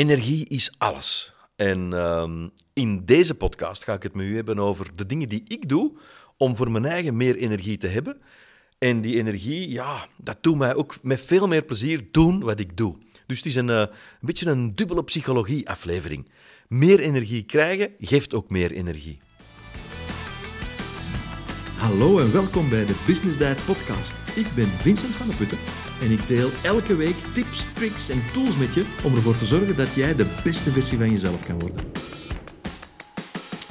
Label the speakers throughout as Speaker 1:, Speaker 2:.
Speaker 1: Energie is alles. En ehm, in deze podcast ga ik het met u hebben over de dingen die ik doe om voor mijn eigen meer energie te hebben. En die energie, ja, dat doet mij ook met veel meer plezier doen wat ik doe. Dus het is een, eh, een beetje een dubbele psychologie-aflevering. Meer energie krijgen geeft ook meer energie.
Speaker 2: Hallo en welkom bij de Business Diet Podcast. Ik ben Vincent van der Putten en ik deel elke week tips, tricks en tools met je om ervoor te zorgen dat jij de beste versie van jezelf kan worden.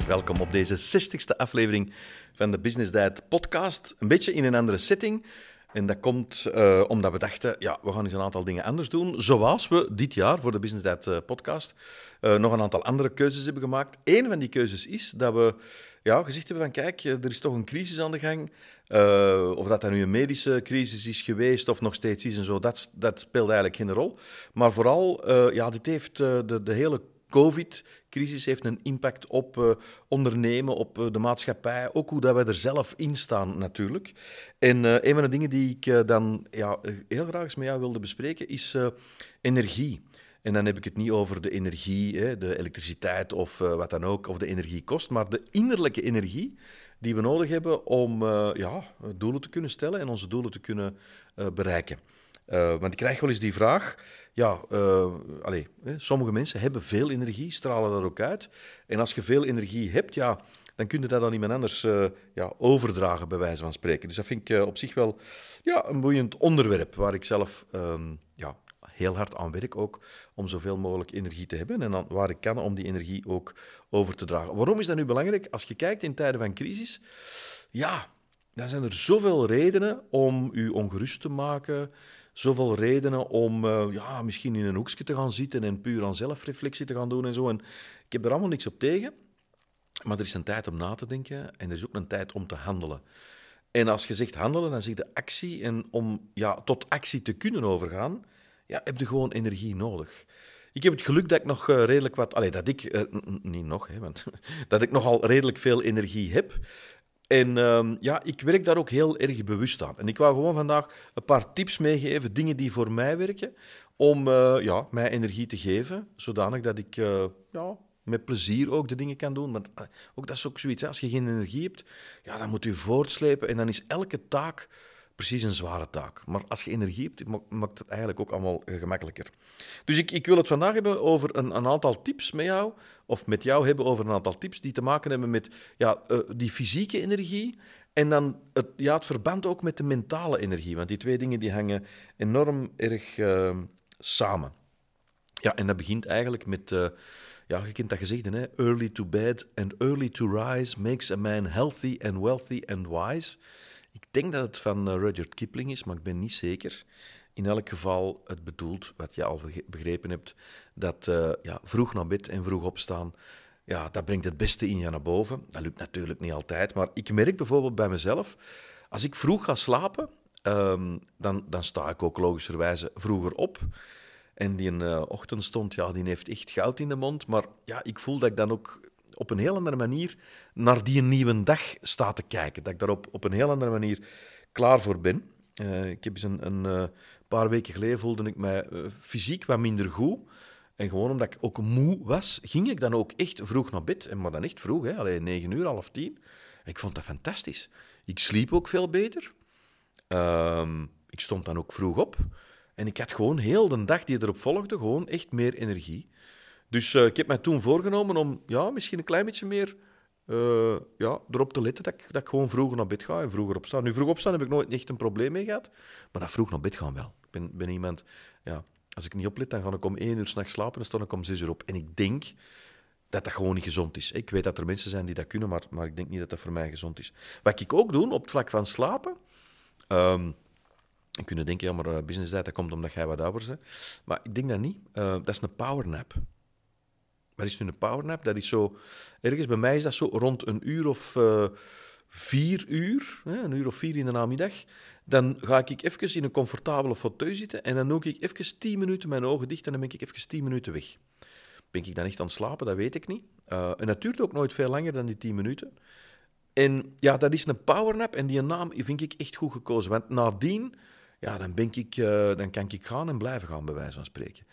Speaker 1: Welkom op deze 60ste aflevering van de Business Diet Podcast. Een beetje in een andere setting. En dat komt uh, omdat we dachten, ja, we gaan eens een aantal dingen anders doen. Zoals we dit jaar voor de Business Diet uh, podcast uh, nog een aantal andere keuzes hebben gemaakt. Eén van die keuzes is dat we ja, gezegd hebben van, kijk, er is toch een crisis aan de gang. of dat dat nu een medische crisis is geweest of nog steeds is en zo, dat, dat speelt eigenlijk geen rol. Maar vooral, ja, dit heeft de, de hele COVID-crisis heeft een impact op uh, ondernemen, op de maatschappij, ook hoe dat wij er zelf in staan natuurlijk. En een van de dingen die ik dan ja, heel graag eens met jou wilde bespreken is energie. En dan heb ik het niet over de energie, hè, de elektriciteit of wat dan ook, of de energie kost, maar de innerlijke energie die we nodig hebben om ja, doelen te kunnen stellen en onze doelen te kunnen bereiken. want ik krijg wel eens die vraag ja, allez, hè, sommige mensen hebben veel energie, stralen dat ook uit. En als je veel energie hebt, ja, dan kun je dat aan iemand anders ja, overdragen, bij wijze van spreken. Dus dat vind ik op zich wel ja, een boeiend onderwerp, waar ik zelf ja, heel hard aan werk ook, om zoveel mogelijk energie te hebben en dan, waar ik kan om die energie ook over te dragen. Waarom is dat nu belangrijk? Als je kijkt in tijden van crisis, ja, dan zijn er zoveel redenen om u ongerust te maken, zoveel redenen om uh, ja, misschien in een hoekje te gaan zitten en puur aan zelfreflectie te gaan doen en zo. En ik heb er allemaal niks op tegen, maar er is een tijd om na te denken en er is ook een tijd om te handelen. En als je zegt handelen, dan zeg je actie. En om ja, tot actie te kunnen overgaan, ja, heb je gewoon energie nodig. Ik heb het geluk dat ik nog uh, redelijk wat... Allee, dat ik... Uh, niet nog, hè, want, dat ik nogal redelijk veel energie heb. En um, ja, ik werk daar ook heel erg bewust aan. En ik wou gewoon vandaag een paar tips meegeven, dingen die voor mij werken, om uh, ja, mij energie te geven, zodanig dat ik uh, ja, met plezier ook de dingen kan doen. Want uh, ook, dat is ook zoiets, als je geen energie hebt, ja, dan moet je voortslepen en dan is elke taak precies een zware taak. Maar als je energie hebt, maakt het eigenlijk ook allemaal gemakkelijker. Dus ik, ik wil het vandaag hebben over een, een, aantal tips met jou, of met jou hebben over een aantal tips die te maken hebben met ja, uh, die fysieke energie en dan het, ja, het verband ook met de mentale energie. Want die twee dingen die hangen enorm erg uh, samen. Ja, en dat begint eigenlijk met... Uh, ja, je kent dat gezegd, hè? Early to bed and early to rise makes a man healthy and wealthy and wise. Denk dat het van uh, Rudyard Kipling is, maar ik ben niet zeker. In elk geval, het bedoelt, wat je al begrepen hebt, dat uh, ja, vroeg naar bed en vroeg opstaan, ja, dat brengt het beste in je naar boven. Dat lukt natuurlijk niet altijd, maar ik merk bijvoorbeeld bij mezelf, als ik vroeg ga slapen, um, dan, dan sta ik ook logischerwijze vroeger op. En die uh, ochtendstond, ja, die heeft echt goud in de mond. Maar ja, ik voel dat ik dan ook op een heel andere manier naar die nieuwe dag sta te kijken. Dat ik daar op, op een heel andere manier klaar voor ben. Uh, ik heb eens een, een uh, paar weken geleden voelde ik mij uh, fysiek wat minder goed. En gewoon omdat ik ook moe was, ging ik dan ook echt vroeg naar bed. En maar dan echt vroeg, hè, alleen negen uur, half tien. ik vond dat fantastisch. Ik sliep ook veel beter. Ehm, ik stond dan ook vroeg op. En ik had gewoon heel de dag die erop volgde, gewoon echt meer energie. Dus uh, ik heb mij toen voorgenomen om ja, misschien een klein beetje meer uh, ja, erop te letten dat ik, dat gewoon vroeger naar bed ga en vroeger opstaan. Nu, vroeg opstaan heb ik nooit echt een probleem mee gehad, maar dat vroeg naar bed gaan wel. Ik ben, ben iemand, ja, als ik niet oplet, dan ga ik om één uur s'nachts slapen en sta ik om zes uur op. En ik denk dat dat gewoon niet gezond is. Ik weet dat er mensen zijn die dat kunnen, maar, maar ik denk niet dat dat voor mij gezond is. Wat ik ook doe op het vlak van slapen... Um, en kunnen denken, ja, maar uh, business dat komt omdat jij wat ouder bent. Maar ik denk dat niet. Dat is een powernap. Wat is nu een powernap? Dat is zo... Ergens bij mij is dat zo rond een uur of uh, vier uur, een uur of vier in de namiddag. Dan ga ik even in een comfortabele fauteuil zitten en dan doe ik even tien minuten mijn ogen dicht en dan ben ik even tien minuten weg. Ben ik dan echt aan het slapen? Dat weet ik niet. Uh, en dat duurt ook nooit veel langer dan die tien minuten. En ja, dat is een powernap en die naam vind ik echt goed gekozen. Want nadien, ja, dan, ben ik, uh, dan kan ik gaan en blijven gaan, bij wijze van spreken.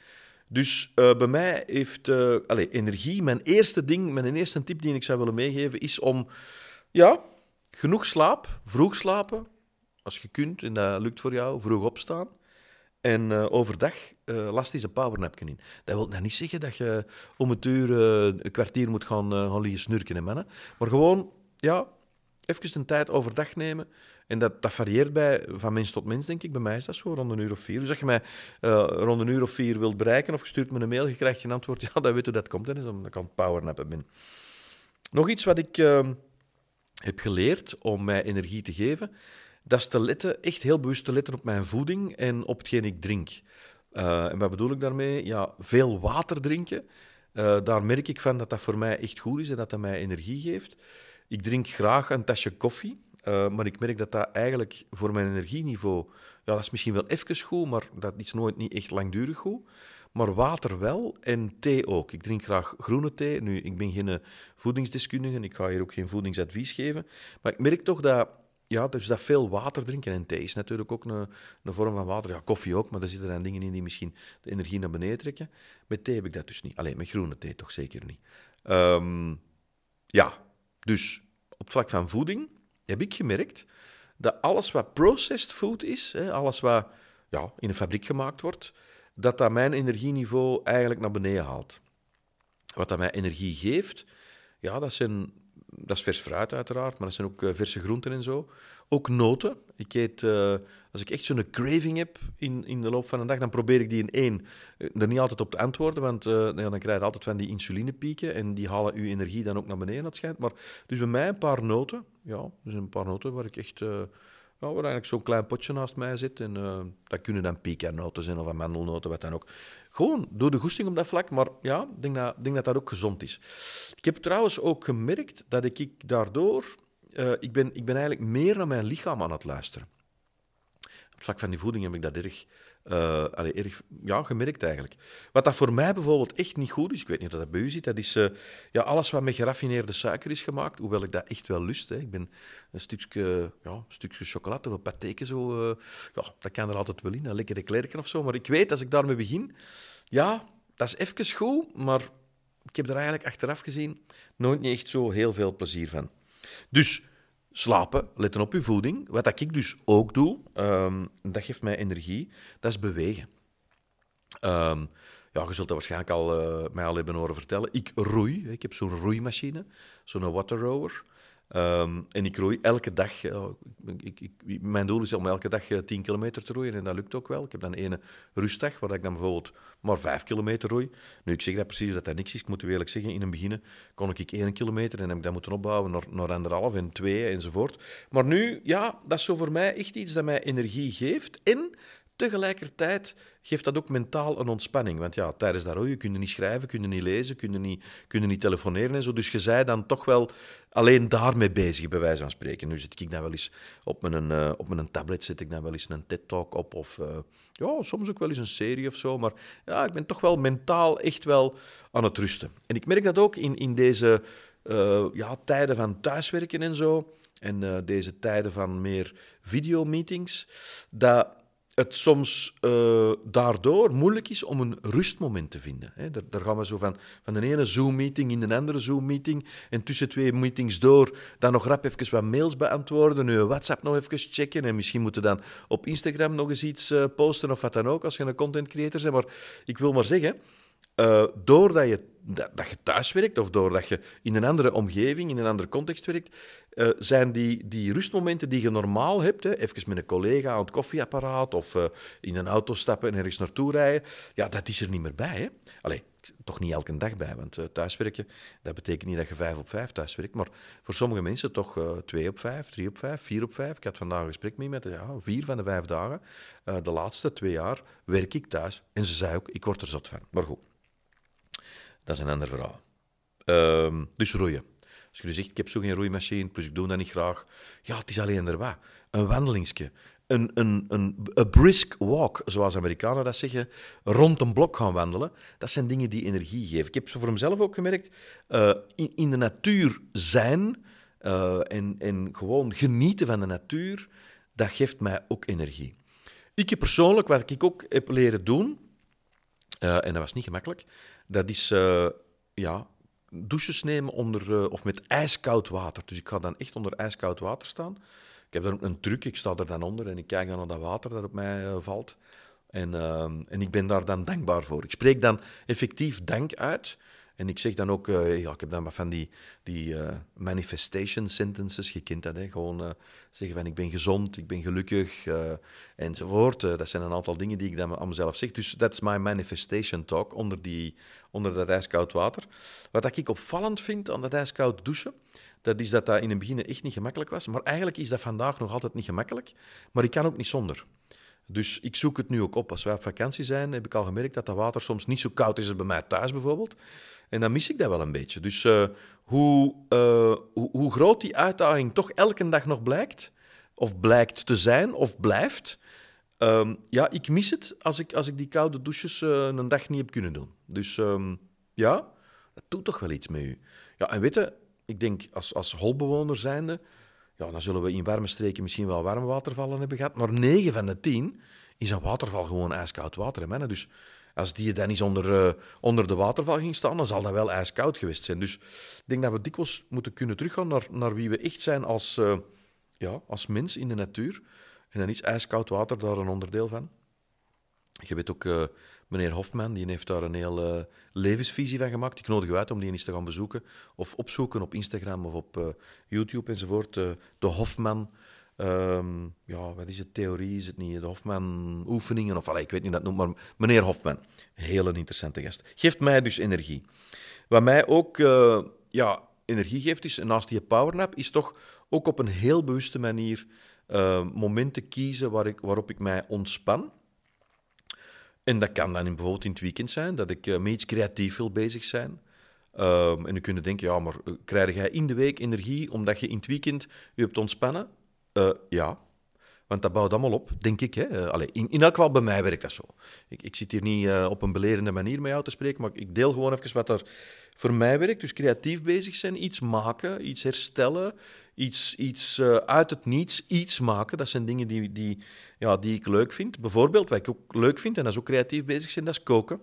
Speaker 1: Dus uh, bij mij heeft uh, allez, energie, mijn eerste ding, mijn eerste tip die ik zou willen meegeven, is om ja, genoeg slaap, vroeg slapen, als je kunt, en dat lukt voor jou, vroeg opstaan. En uh, overdag uh, last is een powernapje in. Dat wil nou niet zeggen dat je om het uur een kwartier moet gaan, gaan liggen snurken, hè, mannen. Maar gewoon, ja, even een tijd overdag nemen. En dat, dat varieert bij, van mens tot mens, denk ik. Bij mij is dat zo, rond een uur of vier. Dus als je mij rond een uur of vier wilt bereiken of je stuurt me een mail, je krijgt geen antwoord, ja, dan weet je dat komt. Dan kan powernappen ben. Nog iets wat ik ehm, heb geleerd om mij energie te geven dat is te letten, echt heel bewust te letten op mijn voeding en op hetgeen ik drink. Uh, en wat bedoel ik daarmee? Ja, veel water drinken. Uh, daar merk ik van dat dat voor mij echt goed is en dat dat mij energie geeft. Ik drink graag een tasje koffie, uh, maar ik merk dat dat eigenlijk voor mijn energieniveau... Ja, dat is misschien wel even goed, maar dat is nooit niet echt langdurig goed. Maar water wel en thee ook. Ik drink graag groene thee. Nu, ik ben geen voedingsdeskundige, ik ga hier ook geen voedingsadvies geven. Maar ik merk toch dat ja, dus dat veel water drinken. En thee is natuurlijk ook een, een vorm van water. Ja, koffie ook, maar er zitten dan dingen in die misschien de energie naar beneden trekken. Met thee heb ik dat dus niet. Alleen met groene thee toch zeker niet. Um, ja, dus op het vlak van voeding heb ik gemerkt dat alles wat processed food is, hè, alles wat ja, in een fabriek gemaakt wordt, dat dat mijn energieniveau eigenlijk naar beneden haalt. Wat dat mij energie geeft, ja, dat zijn dat is vers fruit uiteraard, maar dat zijn ook uh, verse groenten en zo. Ook noten. Ik eet, uh, als ik echt zo'n craving heb in, in de loop van een dag, dan probeer ik die in één uh, er niet altijd op te antwoorden, want ja, dan krijg je altijd van die insulinepieken en die halen uw energie dan ook naar beneden, dat schijnt. Maar dus bij mij een paar noten, ja, dus een paar noten waar ik echt... Ja, waar eigenlijk zo'n klein potje naast mij zit. En dat kunnen dan pika-noten zijn of amandelnoten, wat dan ook. Gewoon door de goesting op dat vlak, maar ja, ik denk dat, denk dat dat ook gezond is. Ik heb trouwens ook gemerkt dat ik, ik daardoor... Ik, ben, ik ben eigenlijk meer naar mijn lichaam aan het luisteren. Op vlak van die voeding heb ik dat erg, uh, allee, erg ja, gemerkt eigenlijk. Wat dat voor mij bijvoorbeeld echt niet goed is, ik weet niet of dat bij u zit, dat is uh, ja, alles wat met geraffineerde suiker is gemaakt, hoewel ik dat echt wel lust. Hè. Ik ben een stukje, ja, een stukje chocolade of een patéke zo, ja, dat kan er altijd wel in, een lekkere klerken of zo. Maar ik weet, als ik daarmee begin, ja, dat is even goed, maar ik heb er eigenlijk achteraf gezien nooit niet echt zo heel veel plezier van. Dus slapen, letten op uw voeding. Wat ik dus ook doe, um, dat geeft mij energie, dat is bewegen. Um, ja, je zult dat waarschijnlijk al, uh, mij al hebben horen vertellen. Ik roei. Ik heb zo'n roeimachine, zo'n water rower. Um, en ik roei elke dag. Ik, ik, mijn doel is om elke dag 10 uh, kilometer te roeien en dat lukt ook wel. Ik heb dan een rustdag waar ik dan bijvoorbeeld maar 5 kilometer roei. Nu, ik zeg dat precies dat dat niks is. Ik moet u eerlijk zeggen, in het begin kon ik 1 kilometer en heb ik dat moeten opbouwen naar, naar anderhalf en 2 enzovoort. Maar nu, ja, dat is zo voor mij echt iets dat mij energie geeft. En tegelijkertijd geeft dat ook mentaal een ontspanning. Want ja, tijdens dat rooien kun je niet schrijven, kun je niet lezen, kun je niet, kun je niet telefoneren en zo. Dus je zij dan toch wel alleen daarmee bezig, bij wijze van spreken. Nu zit ik dan wel eens op mijn, uh, op mijn tablet, zit ik dan wel eens een TED-talk op. Of uh, ja, soms ook wel eens een serie of zo. Maar ja, ik ben toch wel mentaal echt wel aan het rusten. En ik merk dat ook in, in deze uh, ja, tijden van thuiswerken en zo. En deze tijden van meer videomeetings. Dat het soms uh, daardoor moeilijk is om een rustmoment te vinden. Hè. Daar, daar, gaan we zo van, van de ene Zoom-meeting in de andere Zoom-meeting en tussen twee meetings door dan nog rap even wat mails beantwoorden, nu WhatsApp nog even checken en misschien moeten dan op Instagram nog eens iets uh, posten of wat dan ook, als je een content creator bent. Maar ik wil maar zeggen, uh, doordat je, dat, dat, je thuis werkt of doordat je in een andere omgeving, in een andere context werkt, uh, zijn die, die rustmomenten die je normaal hebt, hè, even met een collega aan het koffieapparaat of uh, in een auto stappen en ergens naartoe rijden, ja, dat is er niet meer bij. Hè? Allee, toch niet elke dag bij, want uh, thuiswerken, dat betekent niet dat je vijf op vijf thuiswerkt, maar voor sommige mensen toch twee op vijf, drie op vijf, vier op vijf. Ik had vandaag een gesprek mee met ja, vier van de vijf dagen. De laatste twee jaar werk ik thuis en ze zei ook, ik word er zot van. Maar goed, dat is een ander verhaal. Uh, dus roeien. Als je dus zegt, ik heb zo geen roeimachine, plus ik doe dat niet graag. Ja, het is alleen er wat. Een wandelingsje. Een, een, een a brisk walk, zoals Amerikanen dat zeggen, rond een blok gaan wandelen. Dat zijn dingen die energie geven. Ik heb voor mezelf ook gemerkt. Uh, in, de natuur zijn uh, en, en gewoon genieten van de natuur, dat geeft mij ook energie. Ik heb persoonlijk, wat ik ook heb leren doen, Uh, en dat was niet gemakkelijk. Dat is uh, ja, douches nemen onder, uh, of met ijskoud water. Dus ik ga dan echt onder ijskoud water staan. Ik heb daar een truc, ik sta er dan onder en ik kijk dan naar dat water dat op mij valt. En, en ik ben daar dan dankbaar voor. Ik spreek dan effectief dank uit. En ik zeg dan ook, uh, ja, ik heb dan wat van die, die uh, manifestation sentences, je kent dat, hè? gewoon uh, zeggen van ik ben gezond, ik ben gelukkig, enzovoort. dat zijn een aantal dingen die ik dan aan mezelf zeg. Dus is my manifestation talk onder, die, onder dat ijskoud water. Wat ik opvallend vind aan dat ijskoud douchen, dat is dat dat in het begin echt niet gemakkelijk was. Maar eigenlijk is dat vandaag nog altijd niet gemakkelijk. Maar ik kan ook niet zonder. Dus ik zoek het nu ook op. Als wij op vakantie zijn, heb ik al gemerkt dat dat water soms niet zo koud is als bij mij thuis bijvoorbeeld. En dan mis ik dat wel een beetje. Dus hoe, uh, hoe, hoe, groot die uitdaging toch elke dag nog blijkt, of blijkt te zijn, of blijft, um, ja, ik mis het als ik, als ik die koude douches uh, een dag niet heb kunnen doen. Dus um, ja, dat doet toch wel iets met u. Ja, en weet je, ik denk als, als holbewoner zijnde, ja, dan zullen we in warme streken misschien wel warme watervallen hebben gehad, maar 9 van de 10 is een waterval gewoon ijskoud water. Hè, dus als die dan eens onder, uh, onder de waterval ging staan, dan zal dat wel ijskoud geweest zijn. Dus ik denk dat we dikwijls moeten kunnen teruggaan naar, naar wie we echt zijn als, uh, ja, als mens in de natuur. En dan is ijskoud water daar een onderdeel van. Je weet ook, uh, meneer Hofman, die heeft daar een hele levensvisie van gemaakt. Ik nodig u uit om die eens te gaan bezoeken of opzoeken op Instagram of op YouTube enzovoort. de Hofman Um, ja, wat is het? Theorie is het niet? De Hofman-oefeningen of allee, ik weet niet hoe dat noemt, maar meneer Hofman, heel een interessante gast. Geeft mij dus energie. Wat mij ook uh, ja, energie geeft, is naast die powernap, is toch ook op een heel bewuste manier momenten kiezen waar ik, waarop ik mij ontspan. En dat kan dan in, bijvoorbeeld in het weekend zijn, dat ik uh, iets creatief wil bezig zijn. Um, en dan kunnen denken, ja, maar krijg jij in de week energie omdat je in het weekend je hebt ontspannen? Uh, ja, want dat bouwt allemaal op, denk ik. Hè. In, elk geval bij mij werkt dat zo. Ik, ik zit hier niet op een belerende manier met jou te spreken, maar ik deel gewoon even wat er voor mij werkt. Dus creatief bezig zijn, iets maken, iets herstellen, iets, iets uh, uit het niets, iets maken. Dat zijn dingen die, die, ja, die ik leuk vind. Bijvoorbeeld, wat ik ook leuk vind, en dat is ook creatief bezig zijn, dat is koken.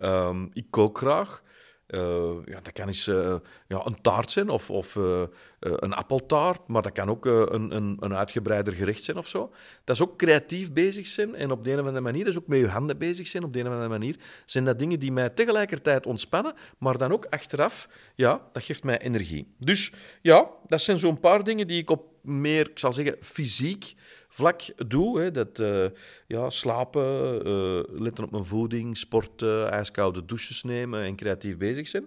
Speaker 1: Um, ik kook graag. Uh, ja, dat kan eens uh, ja, een taart zijn of, of uh, een appeltaart, maar dat kan ook een, een, een uitgebreider gerecht zijn of zo. Dat is ook creatief bezig zijn en op de een of andere manier, dus ook met je handen bezig zijn op de een of andere manier, zijn dat dingen die mij tegelijkertijd ontspannen, maar dan ook achteraf, ja, dat geeft mij energie. Dus ja, dat zijn zo'n paar dingen die ik op meer, ik zal zeggen, fysiek vlak doe. Hè, dat, uh, ja, slapen, uh, letten op mijn voeding, sporten, ijskoude douches nemen en creatief bezig zijn.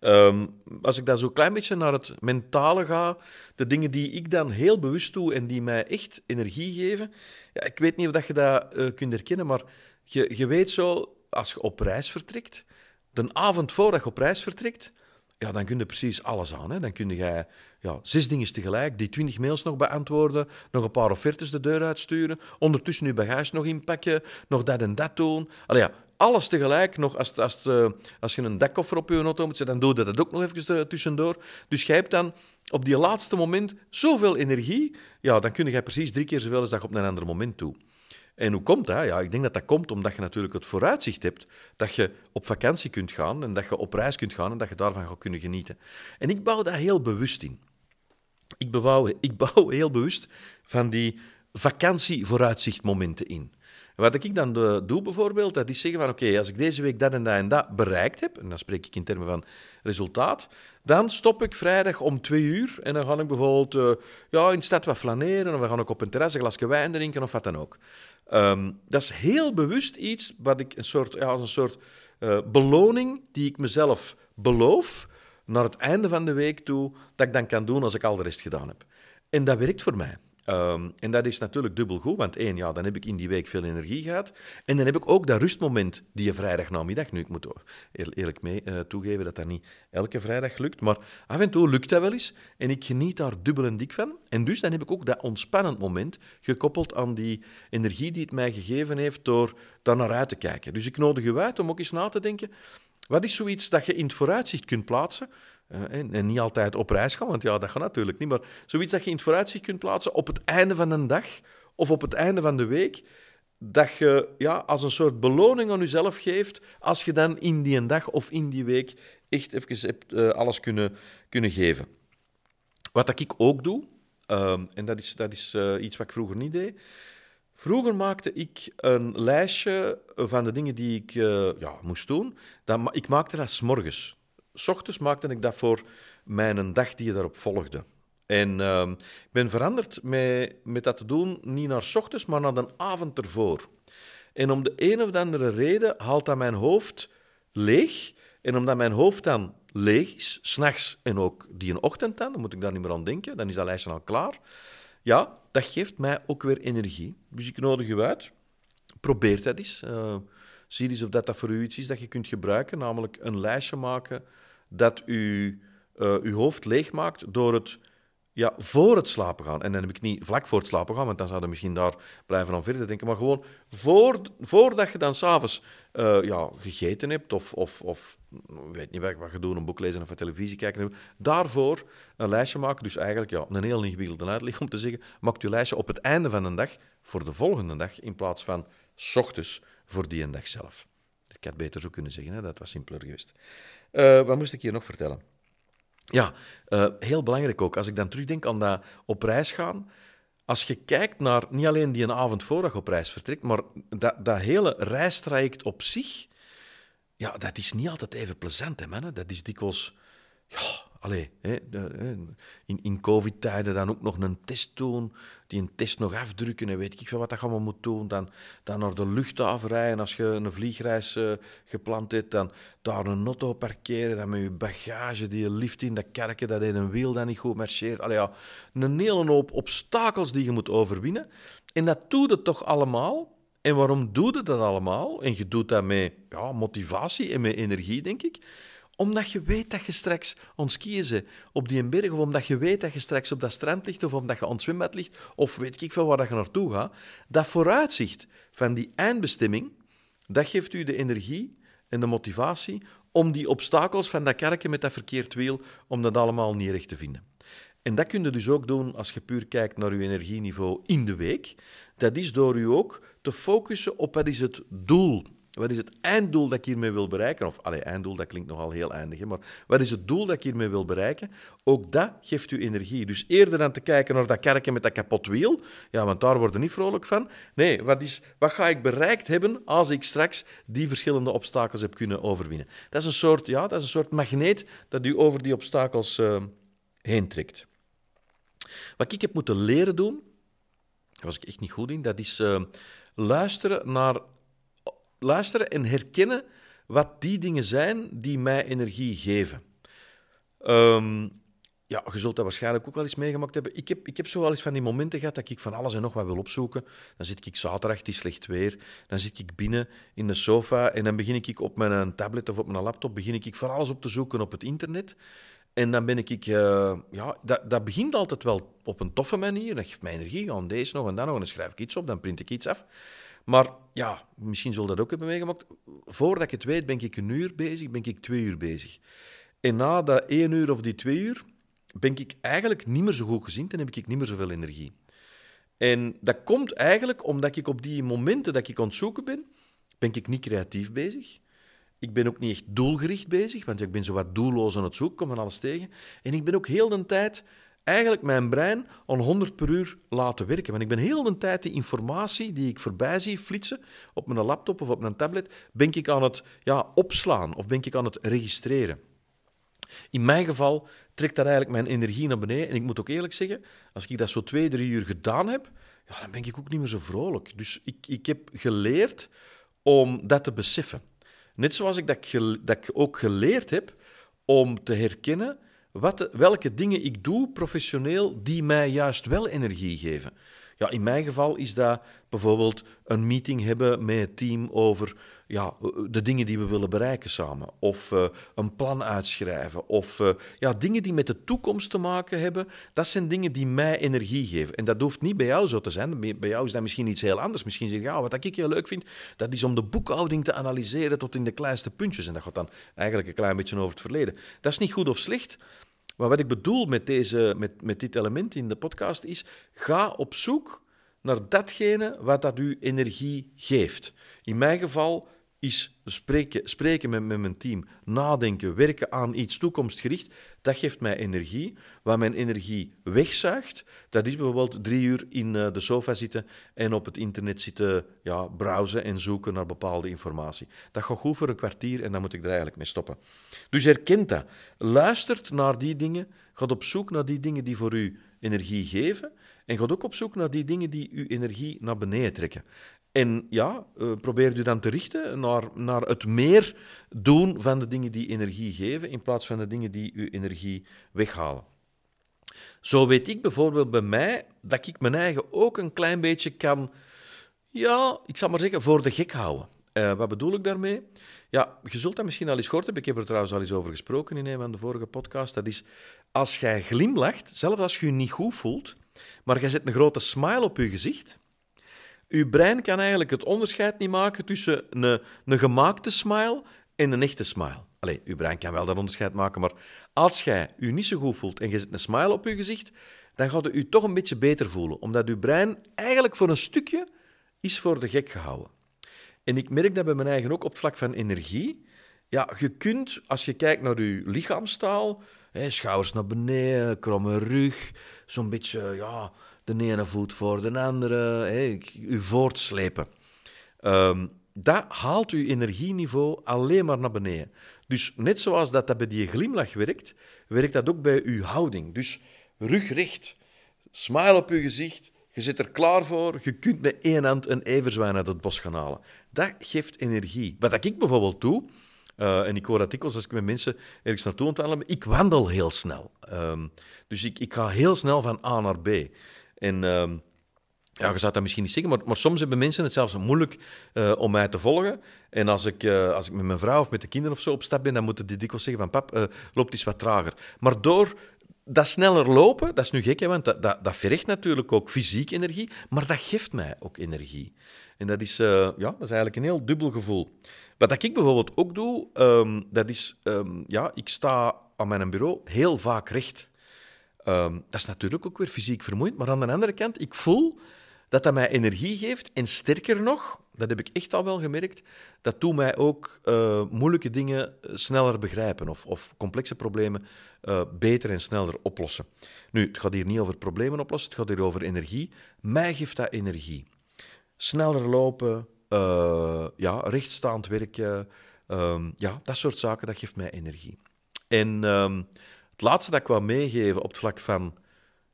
Speaker 1: Um, als ik dan zo'n klein beetje naar het mentale ga, de dingen die ik dan heel bewust doe en die mij echt energie geven. Ja, ik weet niet of dat je dat uh, kunt herkennen, maar je, je weet zo, als je op reis vertrekt, de avond voordat je op reis vertrekt, ja, dan kun je precies alles aan. Hè. Dan kun je ja, zes dingen tegelijk, die twintig mails nog beantwoorden, nog een paar offertes de deur uitsturen, ondertussen je bagage nog inpakken, nog dat en dat doen. Allee, ja, alles tegelijk. Nog als, als, uh, als je een dekkoffer op je auto moet zetten, dan doe je dat ook nog even tussendoor. Dus jij hebt dan op die laatste moment zoveel energie, ja, dan kun je precies drie keer zoveel als dat je op een ander moment doet. En hoe komt dat? Ja, ik denk dat dat komt omdat je natuurlijk het vooruitzicht hebt dat je op vakantie kunt gaan en dat je op reis kunt gaan en dat je daarvan gaat kunnen genieten. En ik bouw daar heel bewust in. Ik bouw, ik bouw heel bewust van die vakantievooruitzichtmomenten in. wat ik dan doe bijvoorbeeld, dat is zeggen van oké, als ik deze week dat en dat en dat bereikt heb, en dan spreek ik in termen van resultaat, dan stop ik vrijdag om twee uur en dan ga ik bijvoorbeeld uh, ja, in de stad wat flaneren of dan ga ik op een terras een glasje wijn drinken of wat dan ook. Um, dat is heel bewust iets wat ik een soort, ja, als een soort uh, beloning die ik mezelf beloof naar het einde van de week toe, dat ik dan kan doen als ik al de rest gedaan heb. En dat werkt voor mij. Um, en dat is natuurlijk dubbel goed, want één, ja, dan heb ik in die week veel energie gehad. En dan heb ik ook dat rustmoment die je vrijdag namiddag, nu ik moet eerlijk mee uh, toegeven dat dat niet elke vrijdag lukt, maar af en toe lukt dat wel eens en ik geniet daar dubbel en dik van. En dus dan heb ik ook dat ontspannend moment gekoppeld aan die energie die het mij gegeven heeft door daar naar uit te kijken. Dus ik nodig u uit om ook eens na te denken, wat is zoiets dat je in het vooruitzicht kunt plaatsen, uh, en, niet altijd op reis gaan, want ja, dat gaat natuurlijk niet. Maar zoiets dat je in het vooruitzicht kunt plaatsen op het einde van een dag of op het einde van de week. dat je ja, als een soort beloning aan jezelf geeft als je dan in die dag of in die week echt even uh, alles kunnen, kunnen geven. Wat ik ook doe, uh, en dat is, dat is uh, iets wat ik vroeger niet deed. Vroeger maakte ik een lijstje van de dingen die ik ja, moest doen. Dat, ik maakte dat s morgens. S ochtends maakte ik dat voor mijn dag die daarop volgde. En uh, ik ben veranderd met, met dat te doen, niet naar s ochtends, maar naar de avond ervoor. En om de een of andere reden haalt dat mijn hoofd leeg. En omdat mijn hoofd dan leeg is, s'nachts en ook die ochtend dan, dan moet ik daar niet meer aan denken, dan is dat lijstje al klaar. Ja, dat geeft mij ook weer energie. Dus ik nodig u uit. Probeer dat eens. Uh, zie eens of dat, dat voor u iets is dat je kunt gebruiken, namelijk een lijstje maken dat u uh, uw hoofd leegmaakt door het ja, voor het slapen gaan. En dan heb ik niet vlak voor het slapen gaan, want dan zouden misschien daar blijven aan verder denken. Maar gewoon voor, voordat je dan s'avonds uh, ja, gegeten hebt, of, of, of weet niet wat, wat je doet, een boek lezen of een televisie kijken. Daarvoor een lijstje maken. Dus eigenlijk ja, een heel ingewikkelde uitleg om te zeggen: maak je lijstje op het einde van de dag voor de volgende dag, in plaats van s ochtends voor die dag zelf. Ik had beter zo kunnen zeggen, hè? dat was simpeler geweest. Uh, wat moest ik hier nog vertellen? Ja, uh, heel belangrijk ook. Als ik dan terugdenk aan dat op reis gaan. Als je kijkt naar niet alleen die een avond voordat je op reis vertrekt, maar dat, dat hele reistraject op zich, ja, dat is niet altijd even plezant, hè, man. Dat is dikwijls ja, allee, hè, in, in covid-tijden dan ook nog een test doen, die een test nog afdrukken en weet ik veel wat dat allemaal moet doen. Dan, dan naar de luchthaven rijden als je een vliegreis uh, gepland hebt. Dan daar een auto parkeren, dan met je bagage, die lift in dat kerken, dat een wiel dan niet goed marcheert. Allee, ja, een hele hoop obstakels die je moet overwinnen. En dat doe je toch allemaal... En waarom doe je dat allemaal? En je doet dat met ja, motivatie en met energie, denk ik omdat je weet dat je straks ons kiezen op die berg, of omdat je weet dat je straks op dat strand ligt, of omdat je aan zwembad ligt, of weet ik veel waar je naartoe gaat. Dat vooruitzicht van die eindbestemming, dat geeft u de energie en de motivatie om die obstakels van dat kerken met dat verkeerd wiel, om dat allemaal niet recht te vinden. En dat kun je dus ook doen als je puur kijkt naar je energieniveau in de week. Dat is door u ook te focussen op wat is het doel wat is het einddoel dat ik hiermee wil bereiken? Of, allee, einddoel, dat klinkt nogal heel eindig, maar wat is het doel dat ik hiermee wil bereiken? Ook dat geeft u energie. Dus eerder dan te kijken naar dat kerken met dat kapot wiel, ja, want daar worden niet vrolijk van. Nee, wat, is, wat ga ik bereikt hebben als ik straks die verschillende obstakels heb kunnen overwinnen? Dat is een soort, ja, dat is een soort magneet dat u over die obstakels uh, heen trekt. Wat ik heb moeten leren doen, daar was ik echt niet goed in, dat is uh, luisteren naar luisteren en herkennen wat die dingen zijn die mij energie geven. Um, ja, je zult dat waarschijnlijk ook wel eens meegemaakt hebben. Ik heb, ik heb zo wel eens van die momenten gehad dat ik van alles en nog wat wil opzoeken. Dan zit ik zaterdag, het slecht weer. Dan zit ik binnen in de sofa en dan begin ik op mijn tablet of op mijn laptop begin ik van alles op te zoeken op het internet. En dan ben ik, uh, ja, dat, dat begint altijd wel op een toffe manier. Dat geeft mij energie, aan deze nog en dan nog. En dan schrijf ik iets op, dan print ik iets af. Maar ja, misschien zul dat ook hebben meegemaakt. Voordat ik het weet, ben ik een uur bezig, ben ik twee uur bezig. En na dat één uur of die twee uur, ben ik eigenlijk niet meer zo goed gezien en heb ik niet meer zoveel energie. En dat komt eigenlijk omdat ik op die momenten dat ik aan het zoeken ben, ben ik niet creatief bezig. Ik ben ook niet echt doelgericht bezig, want ik ben zo wat doelloos aan het zoeken, kom van alles tegen. En ik ben ook heel de tijd eigenlijk mijn brein aan 100 per uur laten werken. Want ik ben heel de tijd die informatie die ik voorbij zie flitsen op mijn laptop of op mijn tablet, ben ik aan het ja, opslaan of ben ik aan het registreren. In mijn geval trekt dat eigenlijk mijn energie naar beneden. En ik moet ook eerlijk zeggen, als ik dat zo twee, drie uur gedaan heb, ja, dan ben ik ook niet meer zo vrolijk. Dus ik, ik heb geleerd om dat te beseffen. Net zoals ik dat, dat ik ook geleerd heb om te herkennen wat, welke dingen ik doe professioneel die mij juist wel energie geven. Ja, in mijn geval is dat bijvoorbeeld een meeting hebben met het team over ja, de dingen die we willen bereiken samen. Of uh, een plan uitschrijven. Of uh, ja, dingen die met de toekomst te maken hebben. Dat zijn dingen die mij energie geven. En dat hoeft niet bij jou zo te zijn. Bij jou is dat misschien iets heel anders. Misschien zeg je, ja, wat ik heel leuk vind, dat is om de boekhouding te analyseren tot in de kleinste puntjes. En dat gaat dan eigenlijk een klein beetje over het verleden. Dat is niet goed of slecht. Maar wat ik bedoel met, deze, met, met dit element in de podcast is: ga op zoek naar datgene wat dat u energie geeft. In mijn geval is spreken, spreken met, met mijn team, nadenken, werken aan iets toekomstgericht, dat geeft mij energie. Wat mijn energie wegzuigt, dat is bijvoorbeeld drie uur in eh, de sofa zitten en op het internet zitten ja, browsen en zoeken naar bepaalde informatie. Dat gaat goed voor een kwartier en dan moet ik er eigenlijk mee stoppen. Dus herkent dat. Luistert naar die dingen, gaat op zoek naar die dingen die voor u energie geven en gaat ook op zoek naar die dingen die uw energie naar beneden trekken. En ja, uh, probeer u dan te richten naar, naar het meer doen van de dingen die energie geven, in plaats van de dingen die uw energie weghalen. Zo weet ik bijvoorbeeld bij mij dat ik mijn eigen ook een klein beetje kan, ja, ik zal maar zeggen, voor de gek houden. Uh, wat bedoel ik daarmee? Ja, je zult dat misschien al eens gehoord hebben. Ik heb er trouwens al eens over gesproken in een van de vorige podcasts. Dat is, als jij glimlacht, zelfs als je je niet goed voelt, maar je zet een grote smile op je gezicht, uw brein kan eigenlijk het onderscheid niet maken tussen een, een gemaakte smile en een echte smile. Allee, uw brein kan wel dat onderscheid maken, maar als jij je niet zo goed voelt en je zet een smile op je gezicht, dan gaat u toch een beetje beter voelen, omdat uw brein eigenlijk voor een stukje is voor de gek gehouden. En ik merk dat bij mijn eigen ook op vlak van energie. Ja, je kunt, als je kijkt naar je lichaamstaal, hè, schouders naar beneden, kromme rug, zo'n beetje, ja, de ene voet voor de andere, hè, u voortslepen. Um, dat haalt uw energieniveau alleen maar naar beneden. Dus net zoals dat, dat bij die glimlach werkt, werkt dat ook bij uw houding. Dus rug recht, smile op uw gezicht, je zit er klaar voor, je kunt met één hand een everzwijn uit het bos gaan halen. Dat geeft energie. Wat ik bijvoorbeeld doe, uh, en ik hoor dat dikwijls als ik met mensen ergens naartoe ontwandelen, ik wandel heel snel. Um, dus ik, ik ga heel snel van A naar B. En uh, ja, je zou dat misschien niet zeggen, maar, maar soms hebben mensen het zelfs moeilijk uh, om mij te volgen. En als ik, uh, als ik met mijn vrouw of met de kinderen of zo op stap ben, dan moeten die dikwijls zeggen van pap, uh, loopt iets wat trager. Maar door dat sneller lopen, dat is nu gek, hè, want dat, dat, dat vergt natuurlijk ook fysiek energie, maar dat geeft mij ook energie. En dat is, ja, dat is eigenlijk een heel dubbel gevoel. Wat ik bijvoorbeeld ook doe, um, dat is, um, ja, ik sta aan mijn bureau heel vaak recht. Um, dat is natuurlijk ook weer fysiek vermoeiend, maar aan de andere kant, ik voel dat dat mij energie geeft. En sterker nog, dat heb ik echt al wel gemerkt, dat doet mij ook uh, moeilijke dingen sneller begrijpen of, of complexe problemen uh, beter en sneller oplossen. Nu, het gaat hier niet over problemen oplossen, het gaat hier over energie. Mij geeft dat energie. Sneller lopen, ja, rechtstaand werken, um, ja, dat soort zaken, dat geeft mij energie. En um, het laatste dat ik wil meegeven op het vlak van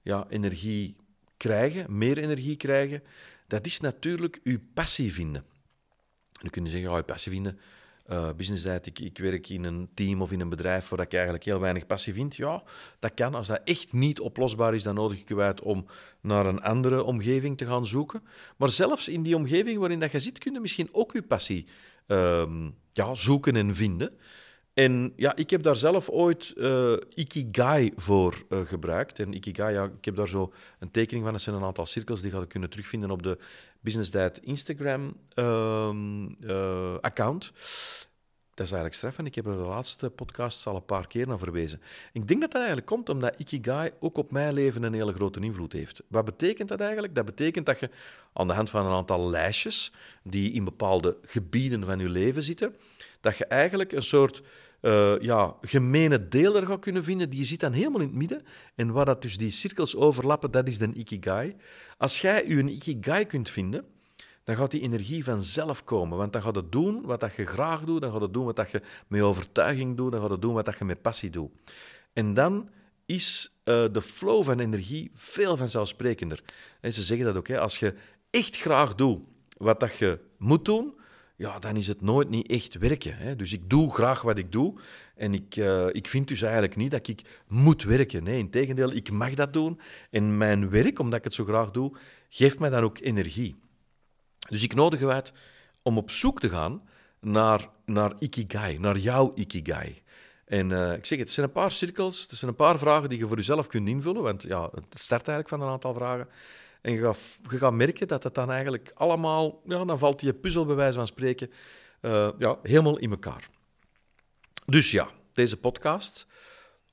Speaker 1: ja, energie krijgen, meer energie krijgen, dat is natuurlijk uw passie vinden. En dan kun je zeggen, ja, je passie vinden, uh, business tijd, ik, ik werk in een team of in een bedrijf waar ik eigenlijk heel weinig passie vind. Ja, dat kan. Als dat echt niet oplosbaar is, dan nodig ik u uit om naar een andere omgeving te gaan zoeken. Maar zelfs in die omgeving waarin dat je zit, kun je misschien ook uw passie uh, ja, zoeken en vinden. En ja, ik heb daar zelf ooit uh, Ikigai voor uh, gebruikt. En Ikigai, ja, ik heb daar zo een tekening van. Dat zijn een aantal cirkels die je kunnen terugvinden op de Business Diet Instagram-account. Ehm, uh, dat is eigenlijk straf en ik heb er de laatste podcast al een paar keer naar verwezen. Ik denk dat dat eigenlijk komt omdat Ikigai ook op mijn leven een hele grote invloed heeft. Wat betekent dat eigenlijk? Dat betekent dat je aan de hand van een aantal lijstjes die in bepaalde gebieden van je leven zitten, dat je eigenlijk een soort uh, ja, gemene deel er gaat kunnen vinden. Die zit dan helemaal in het midden. En waar dat dus die cirkels overlappen, dat is de ikigai. Als jij je een ikigai kunt vinden, dan gaat die energie vanzelf komen. Want dan gaat het doen wat dat je graag doet, dan gaat het doen wat dat je met overtuiging doet, dan gaat het doen wat dat je met passie doet. En dan is uh, de flow van energie veel vanzelfsprekender. En ze zeggen dat ook, hè, als je echt graag doet wat dat je moet doen, ja, dan is het nooit niet echt werken. Hè. Dus ik doe graag wat ik doe. En ik, uh, ik vind dus eigenlijk niet dat ik moet werken. Nee, integendeel, ik mag dat doen. En mijn werk, omdat ik het zo graag doe, geeft mij dan ook energie. Dus ik nodig u uit om op zoek te gaan naar, naar ikigai, naar jouw ikigai. En uh, ik zeg het, het zijn een paar cirkels, het zijn een paar vragen die je voor jezelf kunt invullen, want ja, het start eigenlijk van een aantal vragen. En je gaat, je gaat merken dat het dan eigenlijk allemaal, ja, dan valt die puzzel bij wijze van spreken, uh, ja, helemaal in elkaar. Dus ja, deze podcast,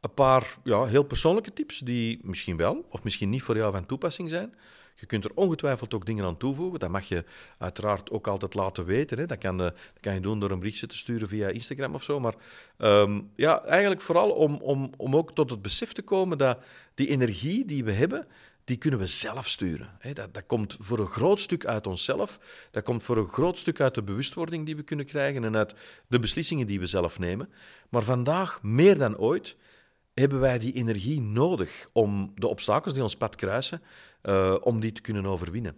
Speaker 1: een paar ja, heel persoonlijke tips die misschien wel of misschien niet voor jou van toepassing zijn. Je kunt er ongetwijfeld ook dingen aan toevoegen. Dat mag je uiteraard ook altijd laten weten. Hè. Dat, kan, dat kan je doen door een berichtje te sturen via Instagram of zo. Maar ehm, ja, eigenlijk vooral om, om, om ook tot het besef te komen dat die energie die we hebben, die kunnen we zelf sturen. Dat, dat komt voor een groot stuk uit onszelf. Dat komt voor een groot stuk uit de bewustwording die we kunnen krijgen en uit de beslissingen die we zelf nemen. Maar vandaag, meer dan ooit, hebben wij die energie nodig om de obstakels die ons pad kruisen, uh, om die te kunnen overwinnen.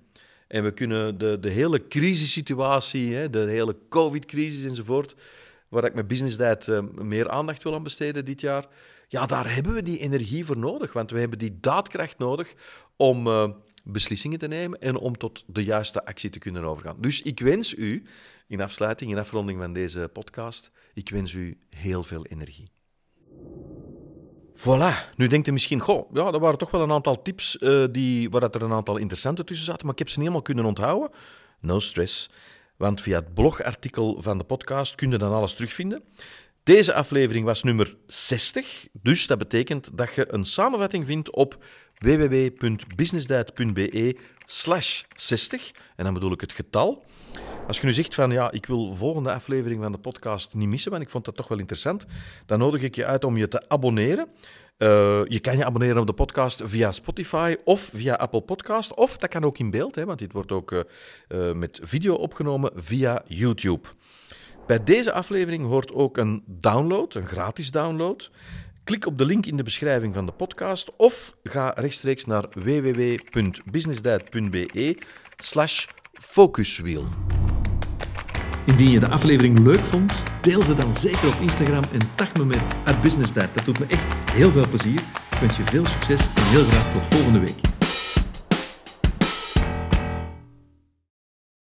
Speaker 1: En we kunnen de, de hele crisissituatie, de hele covid-crisis enzovoort, waar ik met Business uh, meer aandacht wil aan besteden dit jaar, ja, daar hebben we die energie voor nodig. Want we hebben die daadkracht nodig om uh, beslissingen te nemen en om tot de juiste actie te kunnen overgaan. Dus ik wens u, in afsluiting, in afronding van deze podcast, ik wens u heel veel energie. Voilà. Nu denkt u misschien, goh, ja, dat waren toch wel een aantal tips uh, die, waar dat er een aantal interessante tussen zaten, maar ik heb ze niet helemaal kunnen onthouden. No stress, want via het blogartikel van de podcast kun je dan alles terugvinden. Deze aflevering was nummer 60, dus dat betekent dat je een samenvatting vindt op www.businessdiet.be slash 60. En dan bedoel ik het getal. Als je nu zegt van ja, ik wil de volgende aflevering van de podcast niet missen, want ik vond dat toch wel interessant, dan nodig ik je uit om je te abonneren. Uh, je kan je abonneren op de podcast via Spotify of via Apple Podcast. Of dat kan ook in beeld, hè, want dit wordt ook uh, uh, met video opgenomen via YouTube. Bij deze aflevering hoort ook een download, een gratis download. Klik op de link in de beschrijving van de podcast of ga rechtstreeks naar www.businessdiet.be slash focuswheel.
Speaker 2: Indien je de aflevering leuk vond, deel ze dan zeker op Instagram en tag me met businessdiet. Dat doet me echt heel veel plezier. Ik wens je veel succes en heel graag tot volgende week.